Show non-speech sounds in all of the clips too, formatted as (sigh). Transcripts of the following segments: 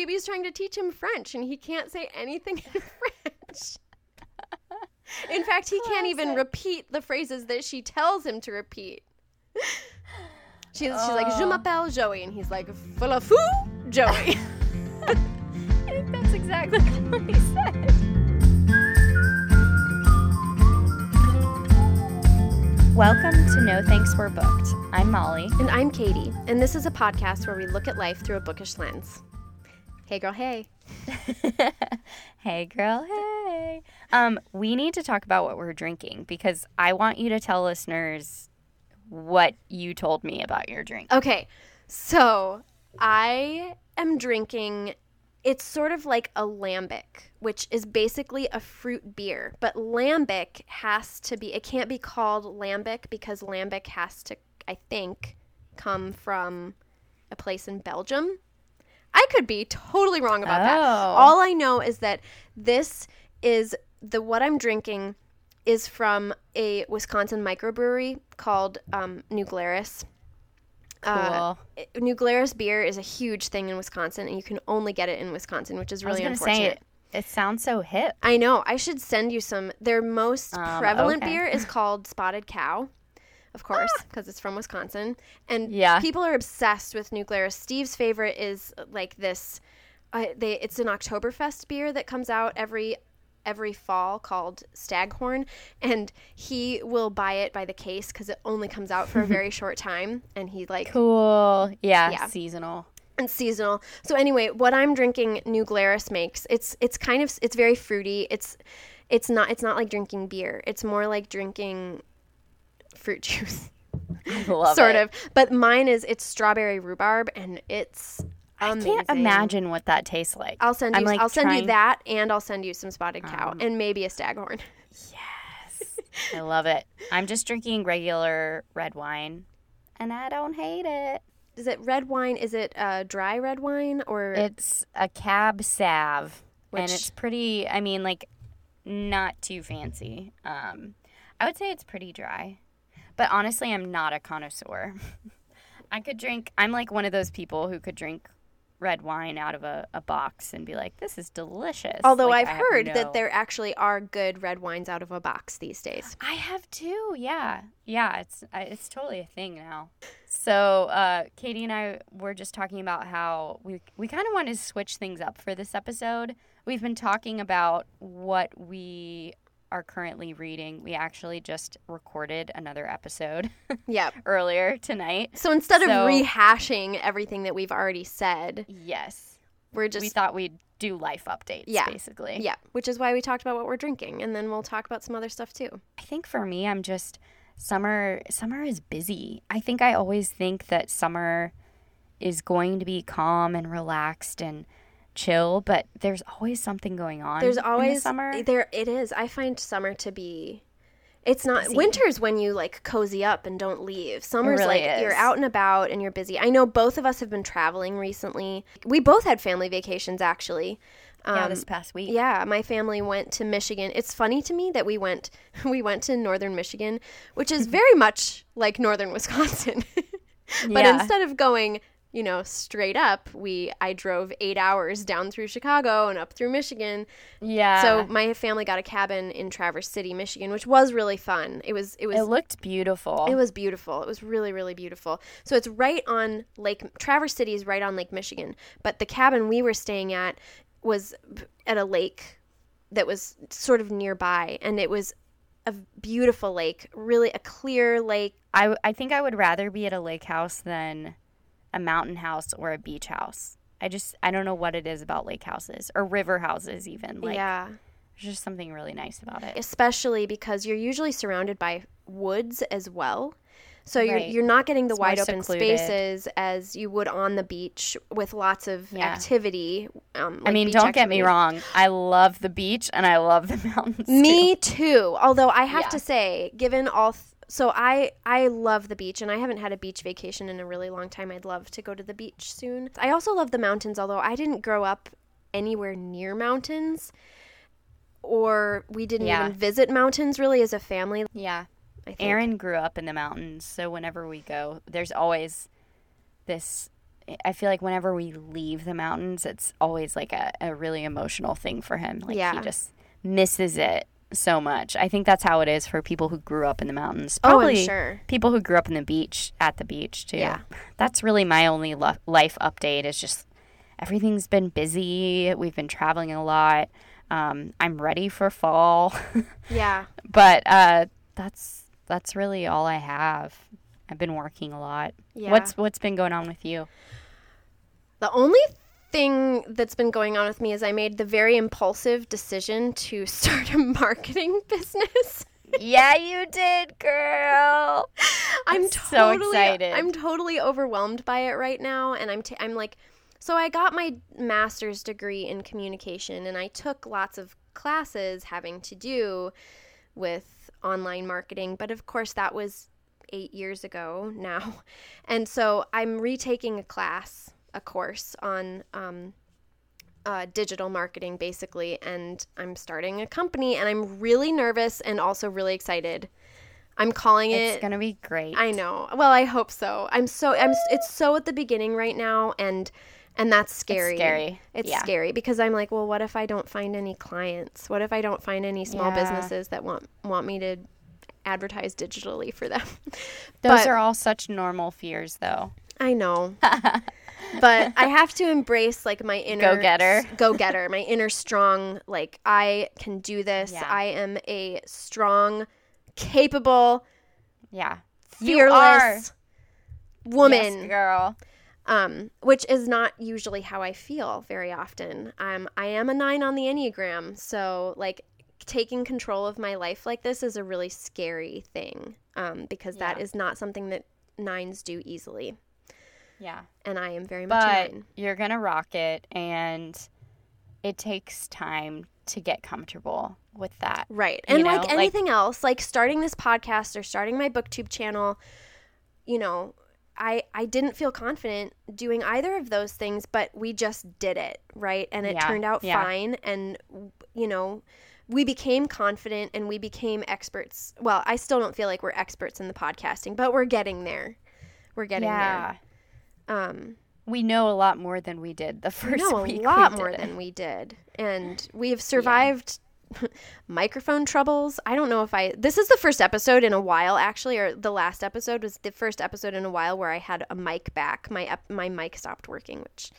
Phoebe's trying to teach him French and he can't say anything in (laughs) French. In fact, he can't even repeat the phrases that she tells him to repeat. She's, she's like, Je Oh. m'appelle Joey. And he's like, Falafu Joey. (laughs) (laughs) I think that's exactly what he said. Welcome to No Thanks We're Booked. I'm Mollie. and I'm Katie. And this is a podcast where we look at life through a bookish lens. Hey, girl, hey. (laughs) hey girl, hey. Um, we need to talk about what we're drinking because I want you to tell listeners what you told me about your drink. Okay, so I am drinking. It's sort of like a lambic, which is basically a fruit beer. But lambic has to be, it can't be called lambic because lambic has to, I think, come from a place in Belgium. I could be totally wrong about that. Oh. All I know is that this is the what I'm drinking is from a Wisconsin microbrewery called um, New Glarus. Uh, Cool. New Glarus beer is a huge thing in Wisconsin, and you can only get it in Wisconsin, which is really unfortunate. say it. It sounds so hip. I know. I should send you some. Their most Um, prevalent okay. beer is called Spotted Cow, of course, because it's from Wisconsin. And Yeah. people are obsessed with New Glarus. Steve's favorite is uh, like this. Uh, they it's an Oktoberfest beer that comes out every every fall called Staghorn, and he will buy it by the case because it only comes out for a very (laughs) short time, and he like Cool. Yeah, Yeah. seasonal. and seasonal. So anyway, what I'm drinking New Glarus makes it's it's kind of it's very fruity. It's it's not it's not like drinking beer. It's more like drinking fruit juice, I (laughs) love sort it. of. But mine is it's strawberry rhubarb and it's I can't imagine what that tastes like. I'll send you. like, I'll send you that, and I'll send you some spotted cow, Um, and maybe a staghorn. Yes. I love it. I'm just drinking regular red wine, and I don't hate it. Is it red wine? Is it uh, dry red wine or It's a cab sav, and Which- it's pretty. I mean, like, not too fancy. Um, I would say it's pretty dry, but honestly, I'm not a connoisseur. (laughs) I could drink. I'm like one of those people who could drink red wine out of a, a box and be like, "This is delicious." Although Like, I've heard no- that there actually are good red wines out of a box these days. (gasps) I have too. Yeah, yeah. It's it's totally a thing now. So uh, Katie and I were just talking about how we we kind of wanted to switch things up for this episode. We've been talking about what we are currently reading. We actually just recorded another episode (laughs) Yeah. earlier tonight. So instead of rehashing everything that we've already said, Yes, we're just we thought we'd do life updates. Yeah. basically. yeah, which is why we talked about what we're drinking, and then we'll talk about some other stuff too. I think for me, I'm just summer. Summer is busy. I think I always think that summer is going to be calm and relaxed and chill, but there's always something going on. There's in the always summer. there. It is. I find summer to be. It's not Busy. winter's when you like cozy up and don't leave. Summer's really like you're out and about and you're busy. I know both of us have been traveling recently. We both had family vacations actually. yeah, Um, this past week. Yeah, my family went to Michigan. It's funny to me that we went (laughs) we went to northern Michigan, which is (laughs) very much like northern Wisconsin. (laughs) but Yeah. instead of going, you know, straight up, we I drove 8 hours down through Chicago and up through Michigan. yeah. So my family got a cabin in Traverse City, Michigan, which was really fun. It was it was it looked beautiful. it was beautiful. It was really, really beautiful. So it's right on Lake Traverse City is right on Lake Michigan, but the cabin we were staying at was at a lake that was sort of nearby, and it was a beautiful lake, really a clear lake. I I think I would rather be at a lake house than a mountain house or a beach house. I just I don't know what it is about lake houses or river houses even. Like yeah, there's just something really nice about it. especially because you're usually surrounded by woods as well. So you're, you're not getting the It's wide open secluded. spaces as you would on the beach with lots of Yeah. activity. Um, I mean, don't get me wrong. I love the beach and I love the (laughs) mountains. Me too. too. Although I have Yeah. to say, given all, so I I love the beach, and I haven't had a beach vacation in a really long time. I'd love to go to the beach soon. I also love the mountains, although I didn't grow up anywhere near mountains, or we didn't Yeah. even visit mountains really as a family. Yeah. I think. Aaron grew up in the mountains, so whenever we go, there's always this I feel like whenever we leave the mountains, it's always like a, a really emotional thing for him. Like Yeah. he just misses it so much. I think that's how it is for people who grew up in the mountains. Oh, I'm sure. people who grew up in the beach at the beach too. Yeah. That's really my only lo- life update is just everything's been busy. We've been traveling a lot. Um, I'm ready for fall, (laughs) Yeah. but uh, that's that's really all I have. I've been working a lot. Yeah. What's what's been going on with you? The only thing that's been going on with me is I made the very impulsive decision to (laughs) start a marketing business. yeah, you did, girl. I'm I'm so totally, excited. I'm totally overwhelmed by it right now, and I'm t- I'm like, so I got my master's degree in communication, and I took lots of classes having to do with online marketing, but of course that was eight years ago now, (laughs) and so I'm retaking a class, a course on. Um, uh, digital marketing basically and i'm starting a company and i'm really nervous and also really excited i'm calling it It's gonna be great. I know. Well, I hope so. I'm so I'm it's so at the beginning right now and and that's scary. scary. It's Yeah. scary because I'm like, well, what if I don't find any clients? What if I don't find any small Yeah. businesses that want want me to advertise digitally for them? (laughs) Those but- are all such normal fears, though. I know. (laughs) but I have to embrace like my inner Go-getter. Go getter, my inner strong like I can do this. Yeah. I am a strong, capable, Yeah, fearless woman. Yes, girl. um, which is not usually how I feel very often. Um, I am a nine on the Enneagram, so like taking control of my life like this is a really scary thing um, because that Yeah. is not something that nines do easily, Yeah. and I am very much but you're gonna rock it and it takes time to get comfortable with that Right. And know, like like- anything else, like starting this podcast or starting my booktube channel, you know, I I didn't feel confident doing either of those things, but we just did it, right? And it Yeah, turned out yeah. fine and you know, we became confident and we became experts. Well, I still don't feel like we're experts in the podcasting, but we're getting there. We're getting yeah there. Um we know a lot more than we did the (laughs) we first know a week we lot did more it. than we did. And (laughs) we have survived (laughs) microphone troubles. I don't know if i this is the first episode in a while actually or the last episode was the first episode in a while where i had a mic back. My ep- my mic stopped working which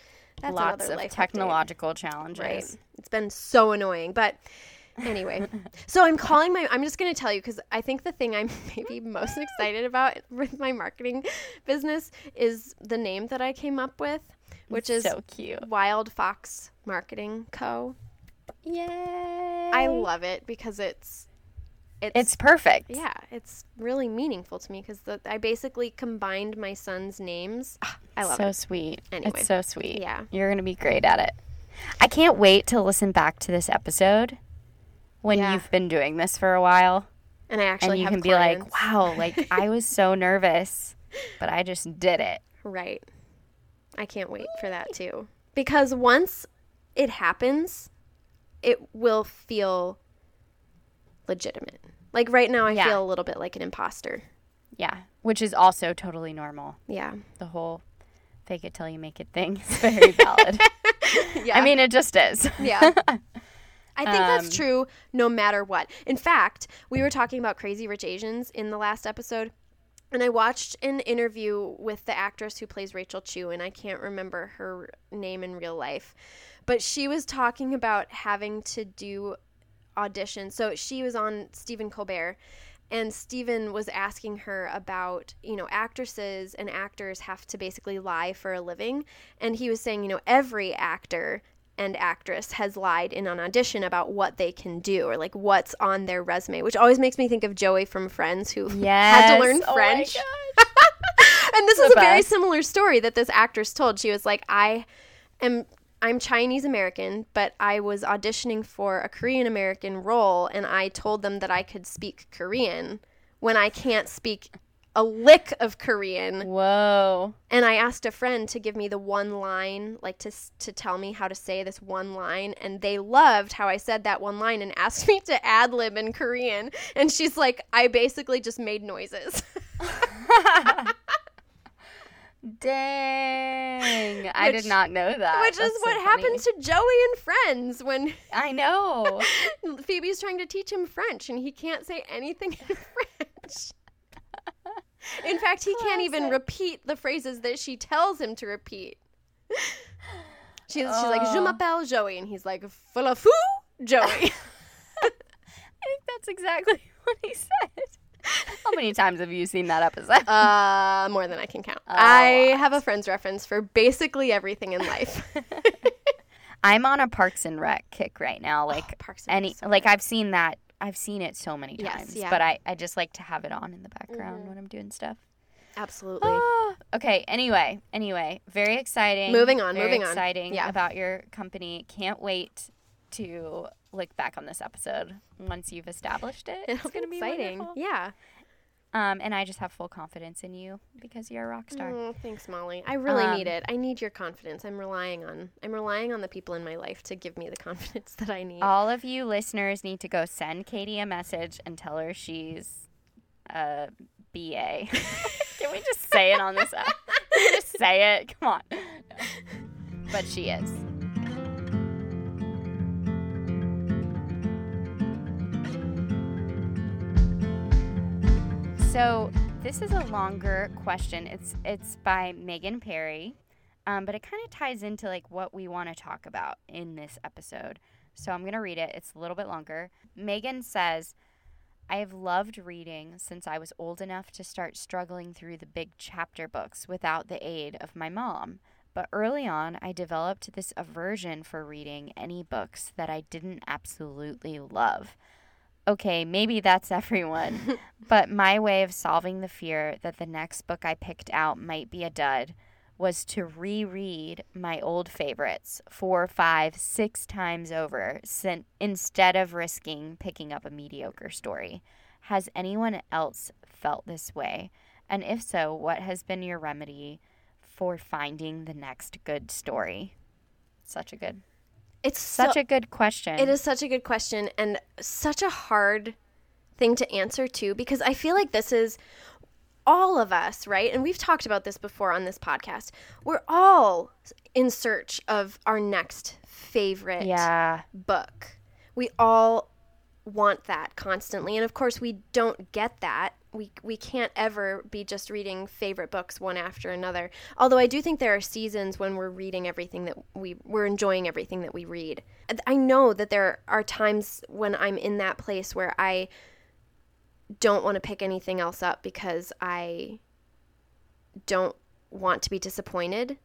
that's lots of life update, technological challenges. Right. It's been so annoying. But anyway (laughs) so i'm calling my i'm just going to tell you because i think the thing i'm (laughs) maybe most excited about with my marketing business is the name that i came up with which is so cute Wild Fox Marketing Co. yay I love it because it's it's, it's perfect yeah, it's really meaningful to me because I basically combined my son's names. Ah, I love so it. So sweet Anyway. it's so sweet Yeah. you're gonna be great at it i can't wait to listen back to this episode when Yeah. you've been doing this for a while And I actually and you can be like wow like (laughs) i was so nervous but i just did it right. I can't wait for that too because once it happens, it will feel legitimate. Like right now, I Yeah. feel a little bit like an imposter. yeah which is also totally normal Yeah. the whole fake it till you make it thing is very valid (laughs) yeah. i mean it just is Yeah. (laughs) I think that's Um, true no matter what. In fact, we were talking about Crazy Rich Asians in the last episode, and I watched an interview with the actress who plays Rachel Chu, and I can't remember her name in real life. But she was talking about having to do auditions. So she was on Stephen Colbert, and Stephen was asking her about, you know, actresses and actors have to basically lie for a living. And he was saying, you know, every actor and actress has lied in an audition about what they can do or like what's on their resume, which always makes me think of Joey from Friends who yes (laughs) had to learn Oh my French. gosh. (laughs) and this The is a very similar story that this actress told. She was like, I am I'm Chinese American, but I was auditioning for a Korean American role and I told them that I could speak Korean when I can't speak a lick of Korean. whoa And I asked a friend to give me the one line, like to to tell me how to say this one line, and they loved how I said that one line and asked (laughs) me to ad lib in Korean. And she's like, I basically just made noises. (laughs) Dang. I did not know that. Which is That's so what happens to Joey and Friends when I know. (laughs) Phoebe's trying to teach him French and he can't say anything in French. In fact, he can't even repeat the phrases that she tells him to repeat. She's, she's like, Je Oh. Uh. m'appelle Joey. And he's like, Falafu Joey. (laughs) (laughs) I think that's exactly (laughs) what he said. How many times have you seen that episode? uh, more than I can count. I have a Friends reference for basically everything in life. I'm on a Parks and Rec kick right now. (gasps) Like Parks and any, Rec, so like. I've seen that. I've seen it so many Yes, times. yeah. But I, I just like to have it on in the background Mhm. when I'm doing stuff. Absolutely. Ah, okay. Anyway, anyway, very exciting. Moving on, Very moving on. exciting Yeah. about your company. Can't wait to look back on this episode once you've established it. It's It'll gonna be exciting. wonderful. Yeah. Um, and I just have full confidence in you because you're a rock star. Mm, thanks, Mollie. I really Um, need it. I need your confidence. I'm relying on I'm relying on the people in my life to give me the (laughs) confidence that I need. All of you listeners need to go send Katie a message and tell her she's a BA. (laughs) Can we just say it on this app? Can we just say it? Come on. But she is. So this is a longer question. It's it's by Megan Perry, um, but it kind of ties into like what we want to talk about in this episode. So I'm gonna read it. It's a little bit longer. Megan says, "I have loved reading since I was old enough to start struggling through the big chapter books without the aid of my mom." But early on, I developed this aversion for reading any books that I didn't absolutely love. Okay, maybe that's (laughs) everyone. (laughs) But my way of solving the fear that the next book I picked out might be a dud was to reread my old favorites four, five, six times over sin- instead of risking picking up a mediocre story. Has anyone else felt this way? And if so, what has been your remedy for finding the next good story? Such a good, it's such so, a good question. It is such a good question and such a hard thing to answer too because I feel like this is all of us, right? And we've talked about this before on this podcast. We're all in search of our next favorite Yeah. book. We all want that constantly. And of course, we don't get that. We, we can't ever be just reading favorite books one after another. Although I do think there are seasons when we're reading everything that we we're enjoying everything that we read. I know that there are times when I'm in that place where I don't want to pick anything else up because I don't want to be disappointed.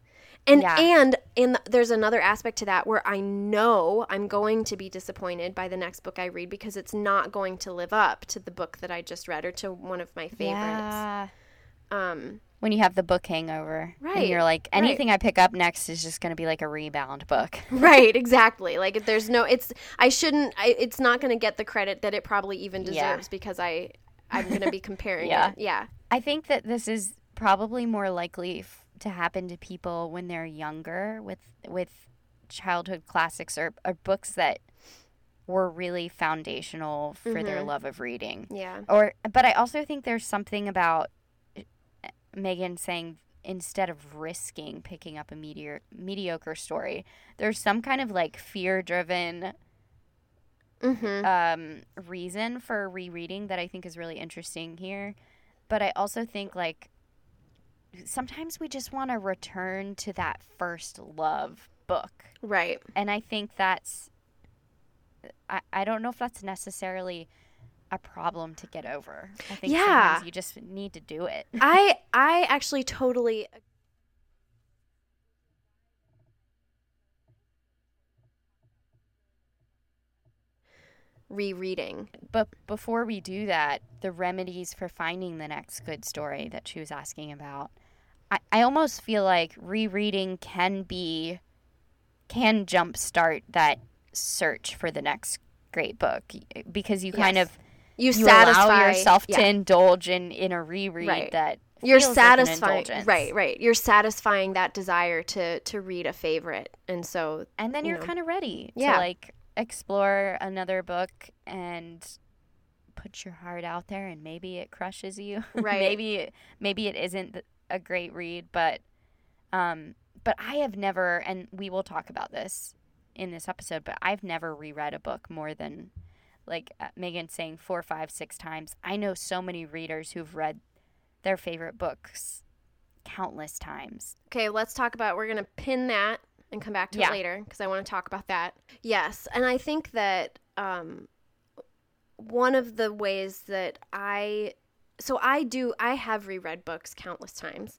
And Yeah. and and there's another aspect to that where I know I'm going to be disappointed by the next book I read because it's not going to live up to the book that I just read or to one of my favorites. Yeah. Um when you have the book hangover and Right, you're like anything i pick up next is just going to be like a rebound book (laughs) right, exactly. Like if there's no it's I shouldn't I, it's not going to get the credit that it probably even Yeah. deserves because I I'm going to be comparing (laughs) Yeah. it. Yeah. i think that this is probably more likely f- to happen to people when they're younger with with childhood classics or, or books that were really foundational for their Mhm. love of reading Yeah. or but i also think there's something about uh, megan saying instead of risking picking up a meteor, mediocre story there's some kind of like fear driven Mhm. um, reason for rereading that I think is really interesting here. But I also think like sometimes we just want to return to that first love book. Right. And I think that's, I, I don't know if that's necessarily a problem to get over. I think Yeah. sometimes you just need to do it. (laughs) I I actually totally rereading. But before we do that, the remedies for finding the next good story that she was asking about, I, I almost feel like rereading can be, can jumpstart that search for the next great book because you kind of You, you satisfy allow yourself yeah. to indulge in, in a reread Right. that You're feels like right, right. You're satisfying that desire to to read a favorite. And so and then you you're kind of ready Yeah. to like explore another book and put your heart out there and maybe it crushes you (laughs) Right. maybe maybe it isn't a great read, but um, but I have never, and we will talk about this in this episode, but I've never reread a book more than like uh, Megan saying four, five, six times. I know so many readers who've read their favorite books countless times. Okay, let's talk about. We're gonna pin that and come back to Yeah. it later because I want to talk about that. Yes, and I think that um, one of the ways that I, so I do, I have reread books countless times,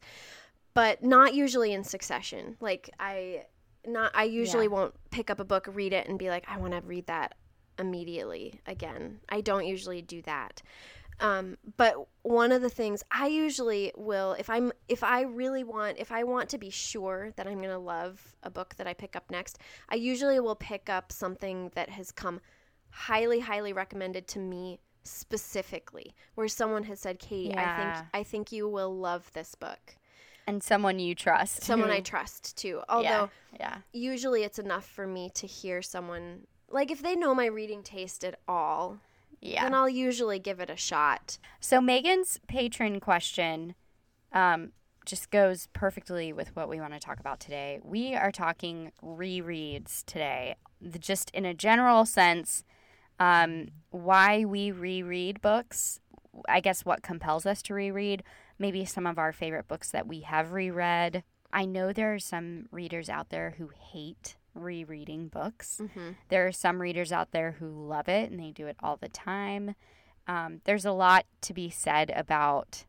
but not usually in succession. Like I, not I usually Yeah. won't pick up a book, read it, and be like, I want to read that immediately again. I don't usually do that. Um, but one of the things I usually will, if I'm, if I really want, if I want to be sure that I'm going to love a book that I pick up next, I usually will pick up something that has come highly, highly recommended to me specifically, where someone has said, Katie, I think, I think you will love this book. And someone you trust. Someone I (laughs) trust too. Although yeah, yeah. usually it's enough for me to hear someone, like if they know my reading taste at all, Yeah. then I'll usually give it a shot. So Megan's patron question um, just goes perfectly with what we want to talk about today. We are talking rereads today, The- just in a general sense, um, why we reread books. I guess what compels us to reread. Maybe some of our favorite books that we have reread. I know there are some readers out there who hate rereading books. Mm-hmm. There are some readers out there who love it and they do it all the time. Um, there's a lot to be said about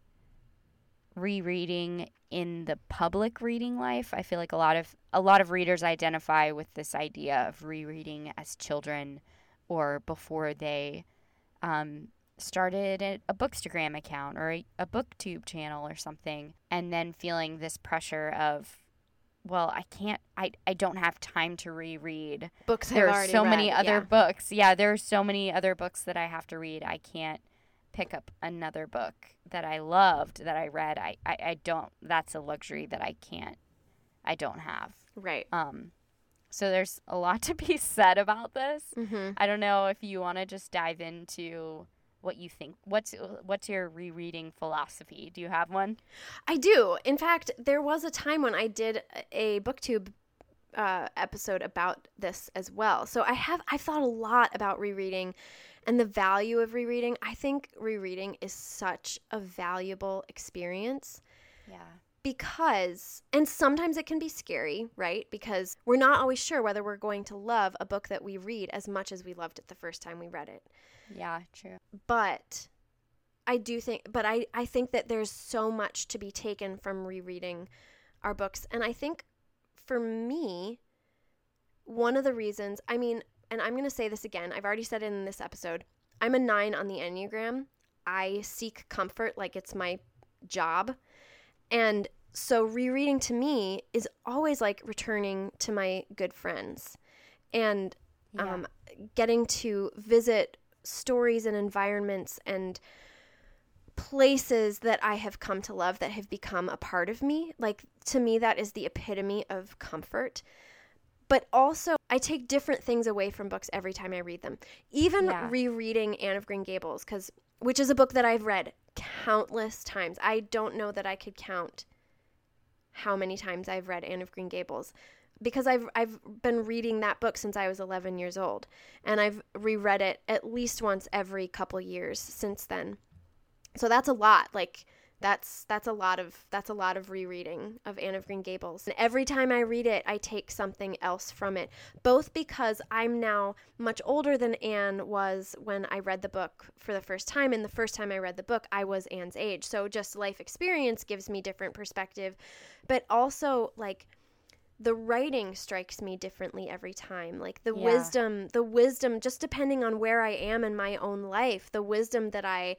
rereading in the public reading life. I feel like a lot of a lot of readers identify with this idea of rereading as children or before they um, started a, a bookstagram account or a, a booktube channel or something and then feeling this pressure of well i can't i, I don't have time to reread Books there are so many other yeah. books. Yeah, there are so many other books that I have to read. I can't pick up another book that I loved that I read. I, I, I don't that's a luxury that I can't I don't have. Right. Um so there's a lot (laughs) to be said about this. Mm-hmm. I don't know if you want to just dive into what you think. What's what's your rereading philosophy? Do you have one? I do. In fact, there was a time when I did a booktube uh, episode about this as well. So I have I've thought a lot about rereading and the value of rereading. I think rereading is such a valuable experience Yeah. Because and sometimes it can be scary, right? Because we're not always sure whether we're going to love a book that we read as much as we loved it the first time we read it. Yeah, true. but I do think but I I think that there's so much to be taken from rereading our books and I think for me one of the reasons I mean and I'm going to say this again I've already said it in this episode I'm a 9 on the Enneagram I seek comfort like it's my job and so rereading to me is always like returning to my good friends and Yeah. um, getting to visit stories and environments and places that I have come to love that have become a part of me. Like, to me, that is the epitome of comfort. But also, I take different things away from books every time I read them. Even Yeah. rereading Anne of Green Gables, because which is a book that I've read countless times. I don't know that I could count how many times I've read Anne of Green Gables because I've I've been reading that book since I was 11 years old and I've reread it at least once every couple years since then. So that's a lot. Like that's that's a lot of that's a lot of rereading of Anne of Green Gables. And every time I read it, I take something else from it. Both because I'm now much older than Anne was when I read the book for the first time and the first time I read the book, I was Anne's age. So just life experience gives me different perspective, but also like the writing strikes me differently every time like the Yeah. wisdom the wisdom just depending on where i am in my own life the wisdom that i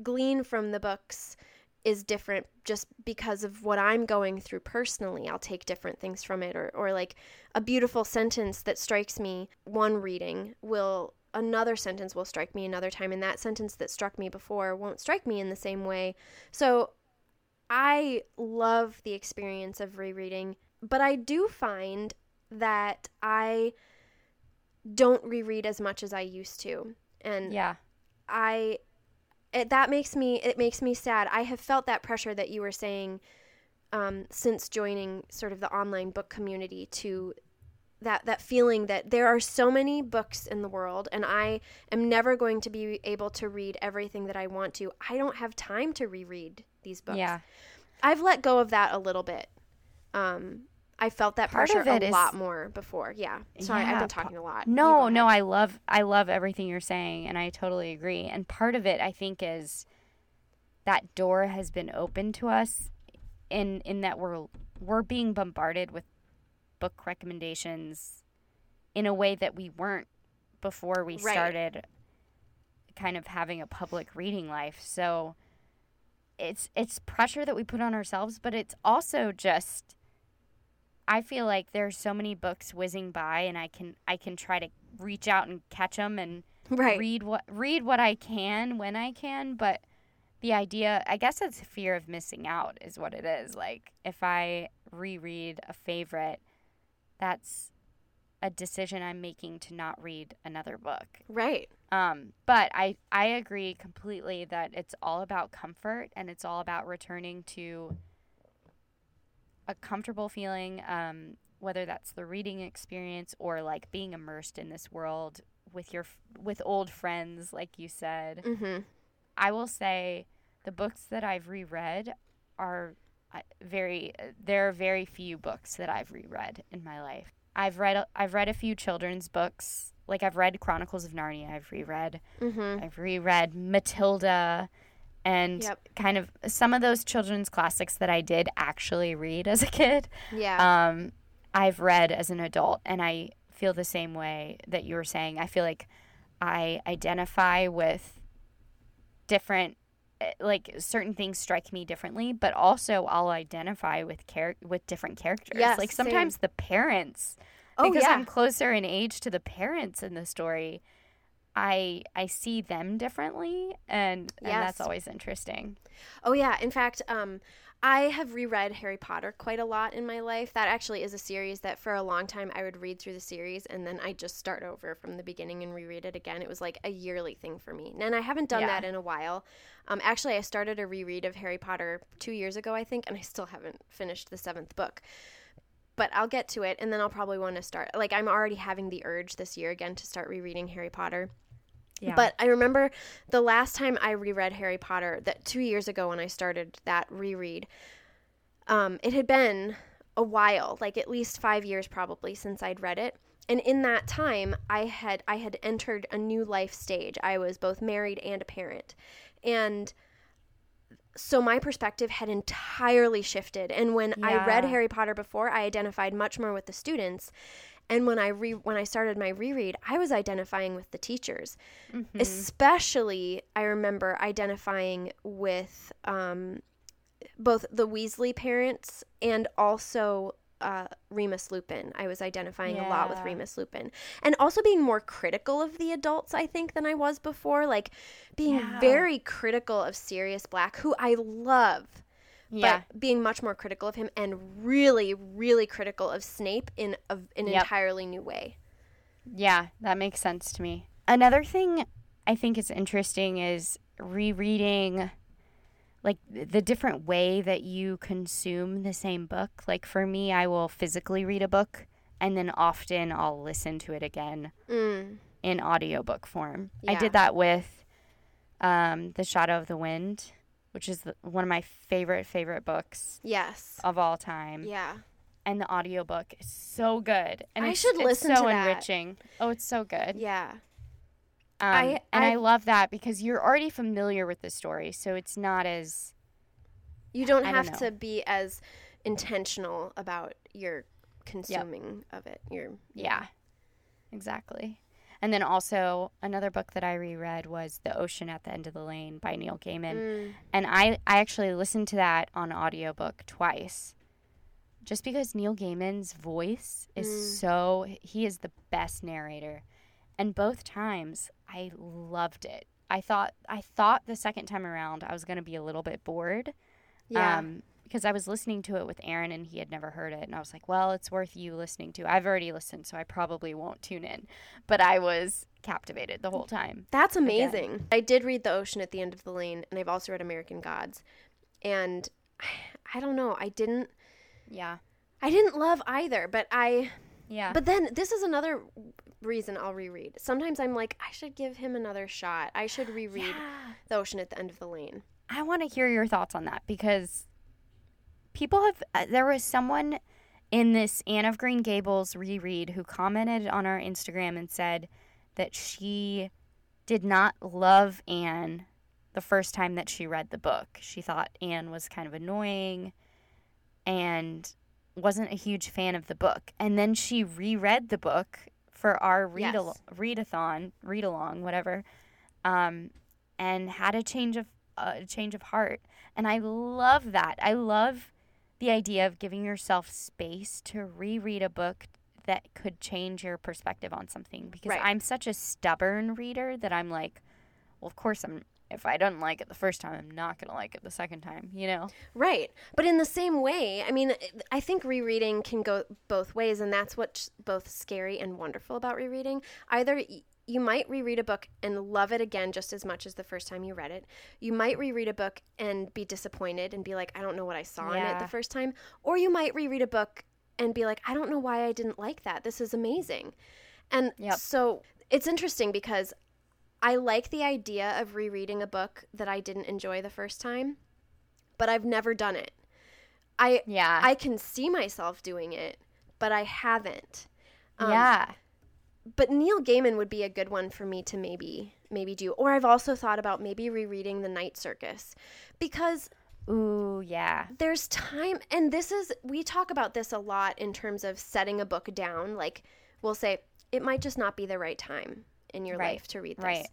glean from the books is different just because of what i'm going through personally i'll take different things from it or, or like a beautiful sentence that strikes me one reading will another sentence will strike me another time and that sentence that struck me before won't strike me in the same way so I love the experience of rereading, but I do find that I don't reread as much as I used to. And Yeah. I it, that makes me it makes me sad. I have felt that pressure that you were saying um, since joining sort of the online book community to that that feeling that there are so many books in the world and I am never going to be able to read everything that I want to. I don't have time to reread these books. Yeah. I've let go of that a little bit. Um, I felt that Part pressure of it a is- lot more before. Yeah. Sorry, I've been talking a lot. No, no. I love I love everything you're saying and I totally agree. And part of it I think is that door has been open to us in in that we're we're being bombarded with book recommendations in a way that we weren't before we Right. started kind of having a public reading life. So it's it's pressure that we put on ourselves, but it's also just I feel like there's so many books whizzing by, and I can I can try to reach out and catch them and Right. read what read what I can when I can. But the idea, I guess, it's fear of missing out is what it is. Like if I reread a favorite, that's a decision I'm making to not read another book. Right. Um, but I I agree completely that it's all about comfort and it's all about returning to a comfortable feeling, um, whether that's the reading experience or like being immersed in this world with your with old friends, like you said. Mm-hmm. I will say the books that I've reread are uh, very there are very few books that I've reread in my life. I've read a- I've read a few children's books. Like I've read Chronicles of Narnia, I've reread. Mm-hmm. I've reread Matilda and Yep. kind of some of those children's classics that I did actually read (laughs) as a kid. Yeah. Um, I've read as an adult, and I feel the same way that you were saying. I feel like I identify with different, eh, like certain things strike me differently, but also I'll identify with char- with different characters. Yes, like same. sometimes the parents, oh because yeah. I'm closer in age to the parents in the story. I I see them differently, and and that's always interesting. Oh yeah. In fact, um, I have reread Harry Potter quite a lot in my life. That actually is a series that for a long time I would read through the series and then I just start over from the beginning and reread it again. It was like a yearly thing for me, and I haven't done Yeah. that in a while. Um, actually, I started a reread of Harry Potter two years ago, I think, and I still haven't finished the seventh book. But I'll get to it, and then I'll probably want to start. Like I'm already having the urge this year again to start rereading Harry Potter. Yeah. But I remember the last time I reread Harry Potter, that two years ago when I started that reread, um, it had been a while, like at least five years probably since I'd read it. And in that time, I had I had entered a new life stage. I was both married and a parent, and so my perspective had entirely shifted. And when I read Harry Potter before, I identified much more with the students. And when I re- when I started my reread, I was identifying with the teachers. Mhm. Especially, I remember identifying with um, both the Weasley parents and also uh, Remus Lupin. I was identifying a lot with Yeah. Remus Lupin, and also being more critical of the adults. I think than I was before, like being Yeah. very critical of Sirius Black, who I love yeah. but being much more critical of him and really, really critical of Snape in a, an Yep. entirely new way. Yeah, that makes sense to me. Another thing I think is interesting is rereading like the different way that you consume the same book. Like for me, I will physically read a book and then often I'll listen to it again Mm. in audiobook form. I did that with um, The Shadow of the Wind, which is the, one of my favorite favorite books Yes. of all time. Yeah. And the audiobook is so good. And I it's, should listen so to that. enriching. Oh, it's so good. Yeah. Um, I- and I, I- love that because you're already familiar with the story, so it's not as You don't I don't have to be as intentional about your consuming of it. Your yeah, exactly. And then also another book that I reread was The Ocean at the End of the Lane by Neil Gaiman, Mm. and I I actually listened to that on audiobook twice. Just because Neil Gaiman's voice is Mm. so he is the best narrator. And both times I loved it. I thought I thought the second time around I was going to be a little bit bored. Yeah. Um, because I was listening to it with Aaron and he had never heard it. And I was like, well, it's worth you listening to. I've already listened, so I probably won't tune in. But I was captivated the whole time. That's amazing. I did read The Ocean at the End of the Lane, and I've also read American Gods. And (sighs) I don't know. I didn't Yeah. I didn't love either, but I Yeah. but then this is another reason I'll reread. Sometimes I'm like I should give him another shot. I should (gasps) reread Yeah. The Ocean at the End of the Lane. I want to hear your thoughts on that because people have. Uh, there was someone in this Anne of Green Gables reread who commented on our Instagram and said that she did not love Anne the first time that she read the book. She thought Anne was kind of annoying and wasn't a huge fan of the book. And then she reread the book for our read Yes. readathon, read along, whatever, um, and had a change of uh, a change of heart. And I love that. I love the idea of giving yourself space to reread a book that could change your perspective on something because Right. I'm such a stubborn reader that I'm like, well, of course I'm if I don't like it the first time, I'm not going to like it the second time, you know? Right. But in the same way, I mean, I think rereading can go both ways, and that's what's both scary and wonderful about rereading. Either y- you might reread a book and love it again just as much as the first time you read it. You might reread a book and be disappointed and be like, I don't know what I saw in it the first time. Or you might reread a book and be like, I don't know why I didn't like that. This is amazing. And Yep. so it's interesting because I like the idea of rereading a book that I didn't enjoy the first time, but I've never done it. I Yeah. I can see myself doing it, but I haven't. Um, yeah. But Neil Gaiman would be a good one for me to maybe maybe do. Or I've also thought about maybe rereading The Night Circus because Ooh, yeah. there's time and this is we talk about this a lot in terms of setting a book down like we'll say it might just not be the right time in your Right, life to read this. Right.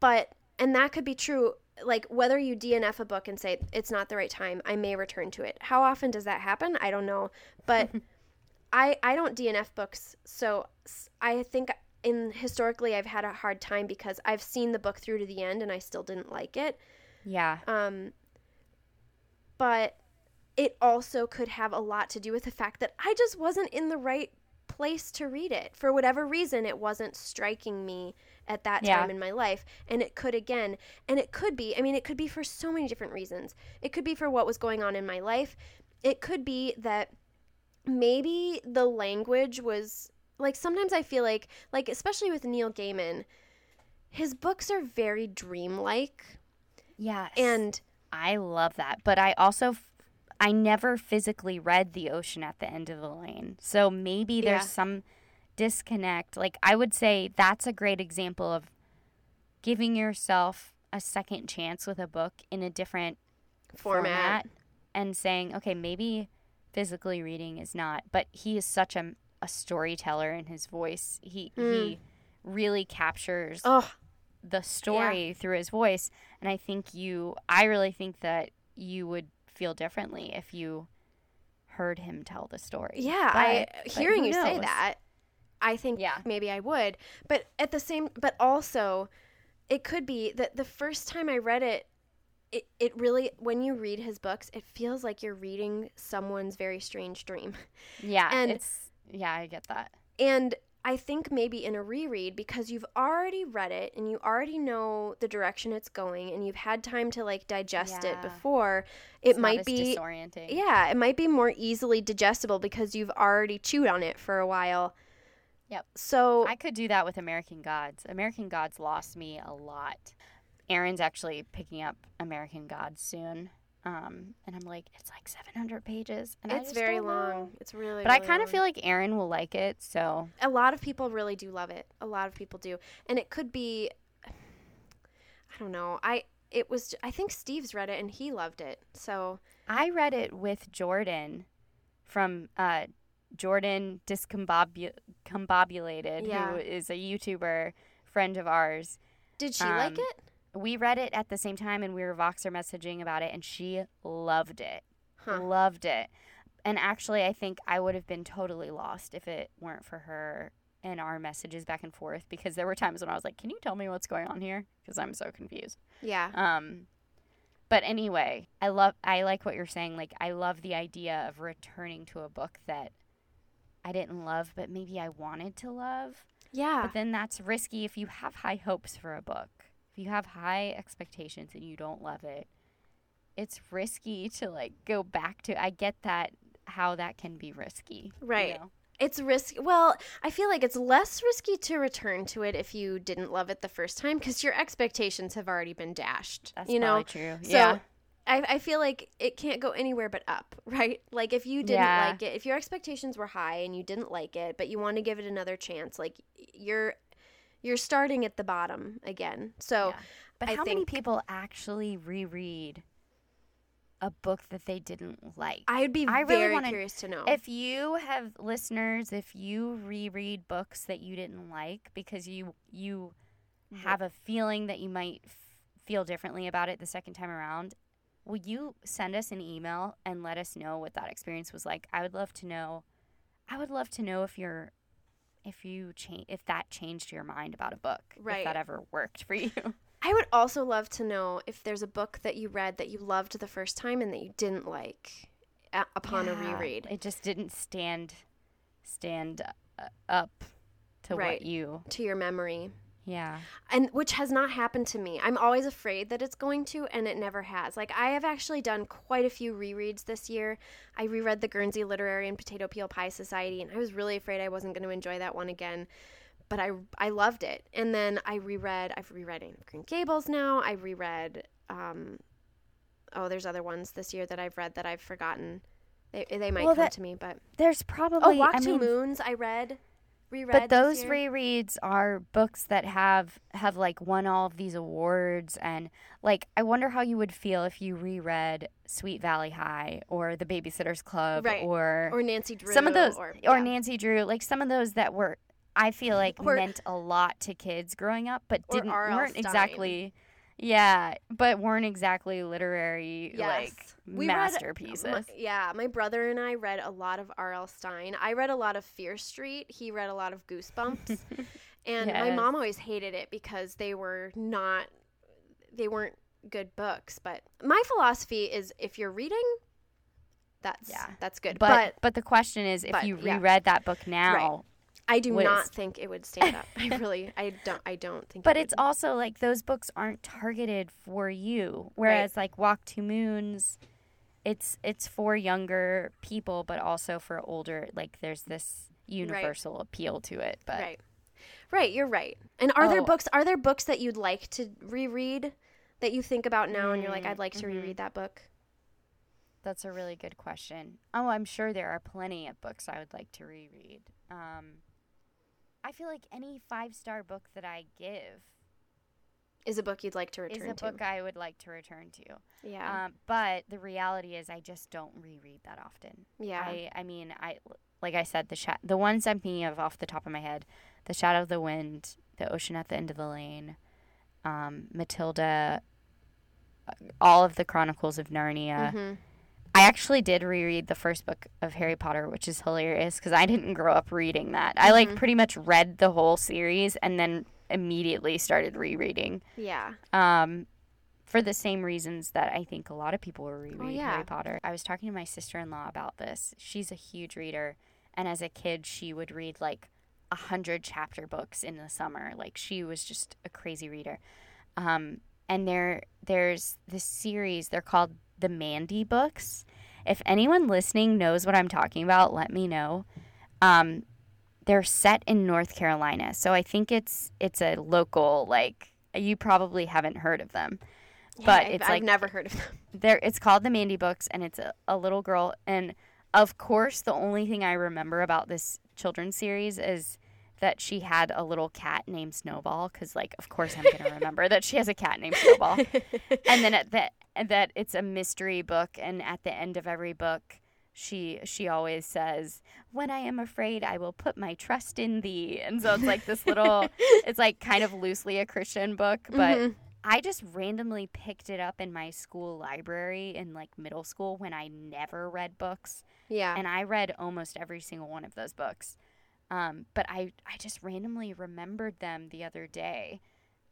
but and that could be true like whether you dnf a book and say it's not the right time i may return to it. How often does that happen? I don't know. But (laughs) i i don't dnf books so I think in historically i've had a hard time because i've seen the book through to the end and i still didn't like it. Yeah. um, but it also could have a lot to do with the fact that I just wasn't in the right place to read it. For whatever reason, it wasn't striking me at that Yeah. time in my life. And it could again, and it could be, I mean, it could be for so many different reasons. It could be for what was going on in my life. It could be that maybe the language was like sometimes I feel like, like, especially with Neil Gaiman, his books are very dreamlike. Yes. And I love that. But I also, I never physically read The Ocean at the End of the Lane. So maybe there's Yeah. some disconnect. Like, I would say that's a great example of giving yourself a second chance with a book in a different format. and saying, okay, maybe physically reading is not, but he is such a, a storyteller in his voice. He, he hmm. really captures Oh, the story through his voice and i think you i really think that you would feel differently if you heard him tell the story yeah. I But- but hearing you say that, I think Yeah. maybe I would. But at the same, but also, it could be that the first time I read it, it it really when you read his books, it feels like you're reading someone's very strange dream. yeah and- it's yeah i get that And I think maybe in a reread, because you've already read it and you already know the direction it's going and you've had time to like digest it before, it It's might be disorienting. Yeah, it might be more easily digestible because you've already chewed on it for a while. Yep. So i could do that with american gods. American gods lost me a lot. Aaron's actually picking up american gods soon um, and i'm like it's like 700 pages and it's very long. It's really. but i kind of feel like aaron will like it so a lot of people really do love it. A lot of people do, and it could be. I don't know. I it was. I think Steve's read it and he loved it. So I read it with Jordan from uh, Jordan Discombobulated, Yeah. who is a YouTuber friend of ours. did she like Um, it? We read it at the same time and we were Voxer messaging about it, and she loved it. Huh. Loved it. And actually, I think I would have been totally lost if it weren't for her and our messages back and forth because there were times when I was like, Can you tell me what's going on here? Because I'm so confused. Yeah. Um, but anyway, I love I like what you're saying. Like I love the idea of returning to a book that I didn't love, but maybe I wanted to love. Yeah. But then that's risky if you have high hopes for a book. If you have high expectations and you don't love it, it's risky to like go back to. I get that how that can be risky. you Right. know? It's risky. Well, I feel like it's less risky to return to it if you didn't love it the first time because your expectations have already been dashed. That's you know, true. So yeah. I, I feel like it can't go anywhere but up, (laughs) right? Like if you didn't Yeah. like it, if your expectations were high and you didn't like it, but you want to give it another chance, like you're you're starting at the bottom again. So Yeah. But I how many people actually reread a book that they didn't like? I'd be I really very wanna- curious to know. If you have listeners, if you reread books that you didn't like because you you have a feeling that you might f- feel differently about it the second time around, will you send us an email and let us know what that experience was like? I would love to know. I would love to know if you're if you change if that changed your mind about a book, Right. if that ever worked for you. (laughs) I would also love to know if there's a book that you read that you loved the first time and that you didn't like a- upon a reread. It just didn't stand stand uh, up to Right. what you. to your memory. Yeah. and which has not happened to me. I'm always afraid that it's going to, and it never has. Like I have actually done quite a few rereads this year. I reread the Guernsey Literary and Potato Peel Pie Society, and I was really afraid I wasn't going to enjoy that one again. But I I loved it, and then I reread. I've reread Anne of Green Gables now. I reread. Um, oh, there's other ones this year that I've read that I've forgotten. They they might Well, come that- to me, but There's probably. oh. Walk I to mean, Moons. I read. Reread. but those rereads are books that have have like won all of these awards and like I wonder how you would feel if you reread Sweet Valley High or The Babysitter's Club Right. or, or Nancy Drew. some of those or, or. Nancy Drew like some of those that were I feel (laughs) like Or- meant a lot to kids growing up but didn't weren't Stine. exactly yeah but weren't exactly literary Yes. like We read- masterpieces My- yeah, my brother and I read a lot of R.L. Stine. I read a lot of Fear Street. He read a lot of Goosebumps. (laughs) and my mom always hated it because they were not they weren't good books, but my philosophy is if you're reading that's Yeah. that's good. but, But, but the question is if but, you yeah. reread that book now I do not is- think it would stand up. I (laughs) really I don't I don't think But it it's would. also like those books aren't targeted for you. Whereas like Walk Two Moons, it's it's for younger people, but also for older. Like there's this universal appeal to it. But Right. Right, you're right. And are there Oh. books are there books that you'd like to reread that you think about now and you're like Mm, I'd like to mhm. reread that book? that's a really good question. Oh, I'm sure there are plenty of books I would like to reread. Um, I feel like any five star book that I give Is a book you'd like to return. is a to. book I would like to return to. yeah. Um, but the reality is, I just don't reread that often. yeah. I, I mean, I like I said, the sha- the ones I'm thinking of off the top of my head, the Shadow of the Wind, the Ocean at the End of the Lane, um, Matilda, uh, all of the Chronicles of Narnia. Mhm. I actually did reread the first book of Harry Potter, which is hilarious because I didn't grow up reading that. I like Mhm. pretty much read the whole series and then immediately started rereading. Yeah. Um, for the same reasons that I think a lot of people were rereading Oh, yeah. Harry Potter. I was talking to my sister in law about this. She's a huge reader, and as a kid, she would read like a hundred chapter books in the summer. Like she was just a crazy reader. Um, and there, there's this series. They're called the Mandy books. If anyone listening knows what I'm talking about, let me know. Um, they're set in North Carolina, so I think it's it's a local like you probably haven't heard of them. But I've, it's I've like- never heard of them. (laughs) There, it's called the Mandy Books, and it's a, a little girl. And of course, the only thing I remember about this children's series is that she had a little cat named Snowball. Because, like, of course, I'm gonna remember that she has a cat named Snowball. (laughs) and then at the that it's a mystery book, and at the end of every book, she she always says, "When I am afraid, I will put my trust in thee." And so it's like this little, (laughs) it's like kind of loosely a Christian book, but. Mhm. I just randomly picked it up in my school library in like middle school when I never read books, yeah. and I read almost every single one of those books. Um, but I I just randomly remembered them the other day,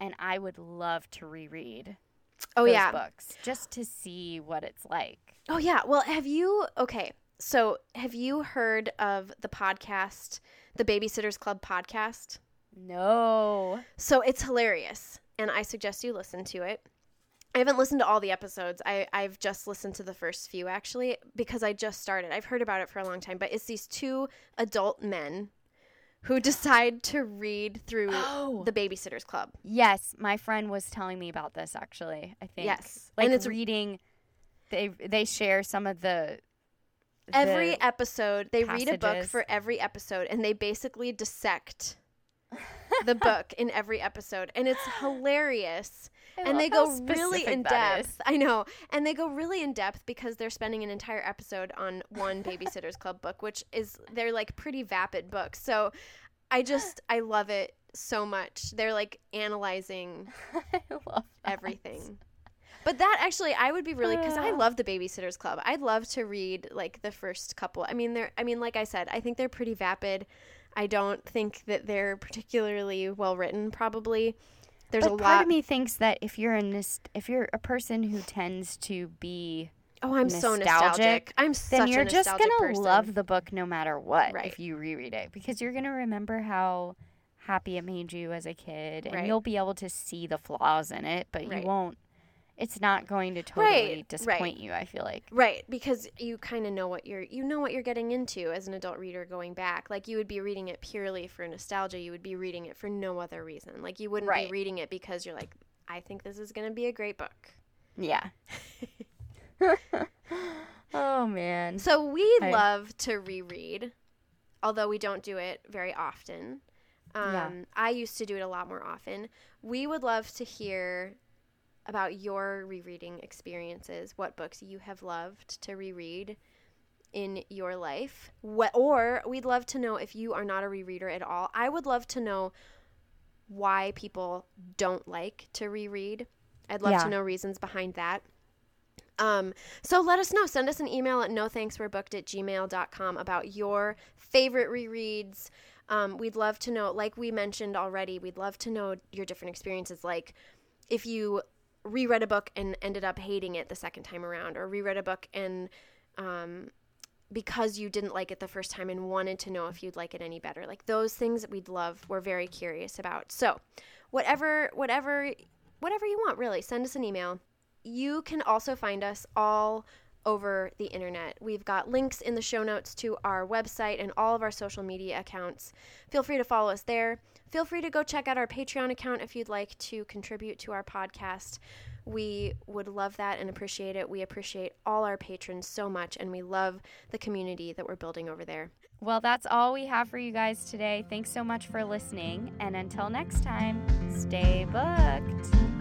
and I would love to reread oh those yeah. books just to see what it's like. Oh yeah. Well, have you okay, so have you heard of the podcast, the Babysitters Club podcast? No, So it's hilarious, and I suggest you listen to it. I haven't listened to all the episodes. I, I've just listened to the first few actually because I just started. I've heard about it for a long time, but it's these two adult men who decide to read through Oh. the Babysitters Club. Yes, my friend was telling me about this actually. I think Yes. like And it's- reading. They they share some of the Every the- episode, they read a book for every episode and they basically dissect the book in every episode. And it's hilarious. I and they go really in depth. is. I know. And they go really in depth because they're spending an entire episode on one Babysitter's Club book, which is they're like pretty vapid books. So I just I love it so much. They're like analyzing (laughs) I love that. everything. But that actually, I would be really because I love the Babysitters Club. I'd love to read like the first couple. I mean, they're. I mean, like I said, I think they're pretty vapid. I don't think that they're particularly well written. Probably, there's but a part lot. of me thinks that if you're a if you're a person who tends to be oh, I'm so nostalgic, nostalgic. I'm such then you're just gonna person. love the book no matter what Right. if you reread it because you're gonna remember how happy it made you as a kid and Right. you'll be able to see the flaws in it but Right. you won't it's not going to totally Right, right. disappoint you i feel like Right, because you kind of know what you're you know what you're getting into as an adult reader going back. Like you would be reading it purely for nostalgia. You would be reading it for no other reason. Like you wouldn't Right. be reading it because you're like, I think this is going to be a great book. yeah (laughs) (laughs) oh man So we I- love to reread, although we don't do it very often. Um, Yeah. I used to do it a lot more often. We would love to hear about your rereading experiences, what books you have loved to reread in your life. What, or we'd love to know if you are not a rereader at all. I would love to know why people don't like to reread. I'd love Yeah. to know reasons behind that. Um, so let us know. Send us an email at no thanks we're booked at gmail.com about your favorite rereads. Um, we'd love to know, like we mentioned already, we'd love to know your different experiences. Like if you reread a book and ended up hating it the second time around, or reread a book and um, because you didn't like it the first time and wanted to know if you'd like it any better. Like those things that we'd love, we're very curious about. So whatever, whatever, whatever you want, really, send us an email. You can also find us all over the internet. We've got links in the show notes to our website and all of our social media accounts. Feel free to follow us there. Feel free to go check out our Patreon account if you'd like to contribute to our podcast. We would love that and appreciate it. We appreciate all our patrons so much, and we love the community that we're building over there. well that's all we have for you guys today thanks so much for listening and until next time stay booked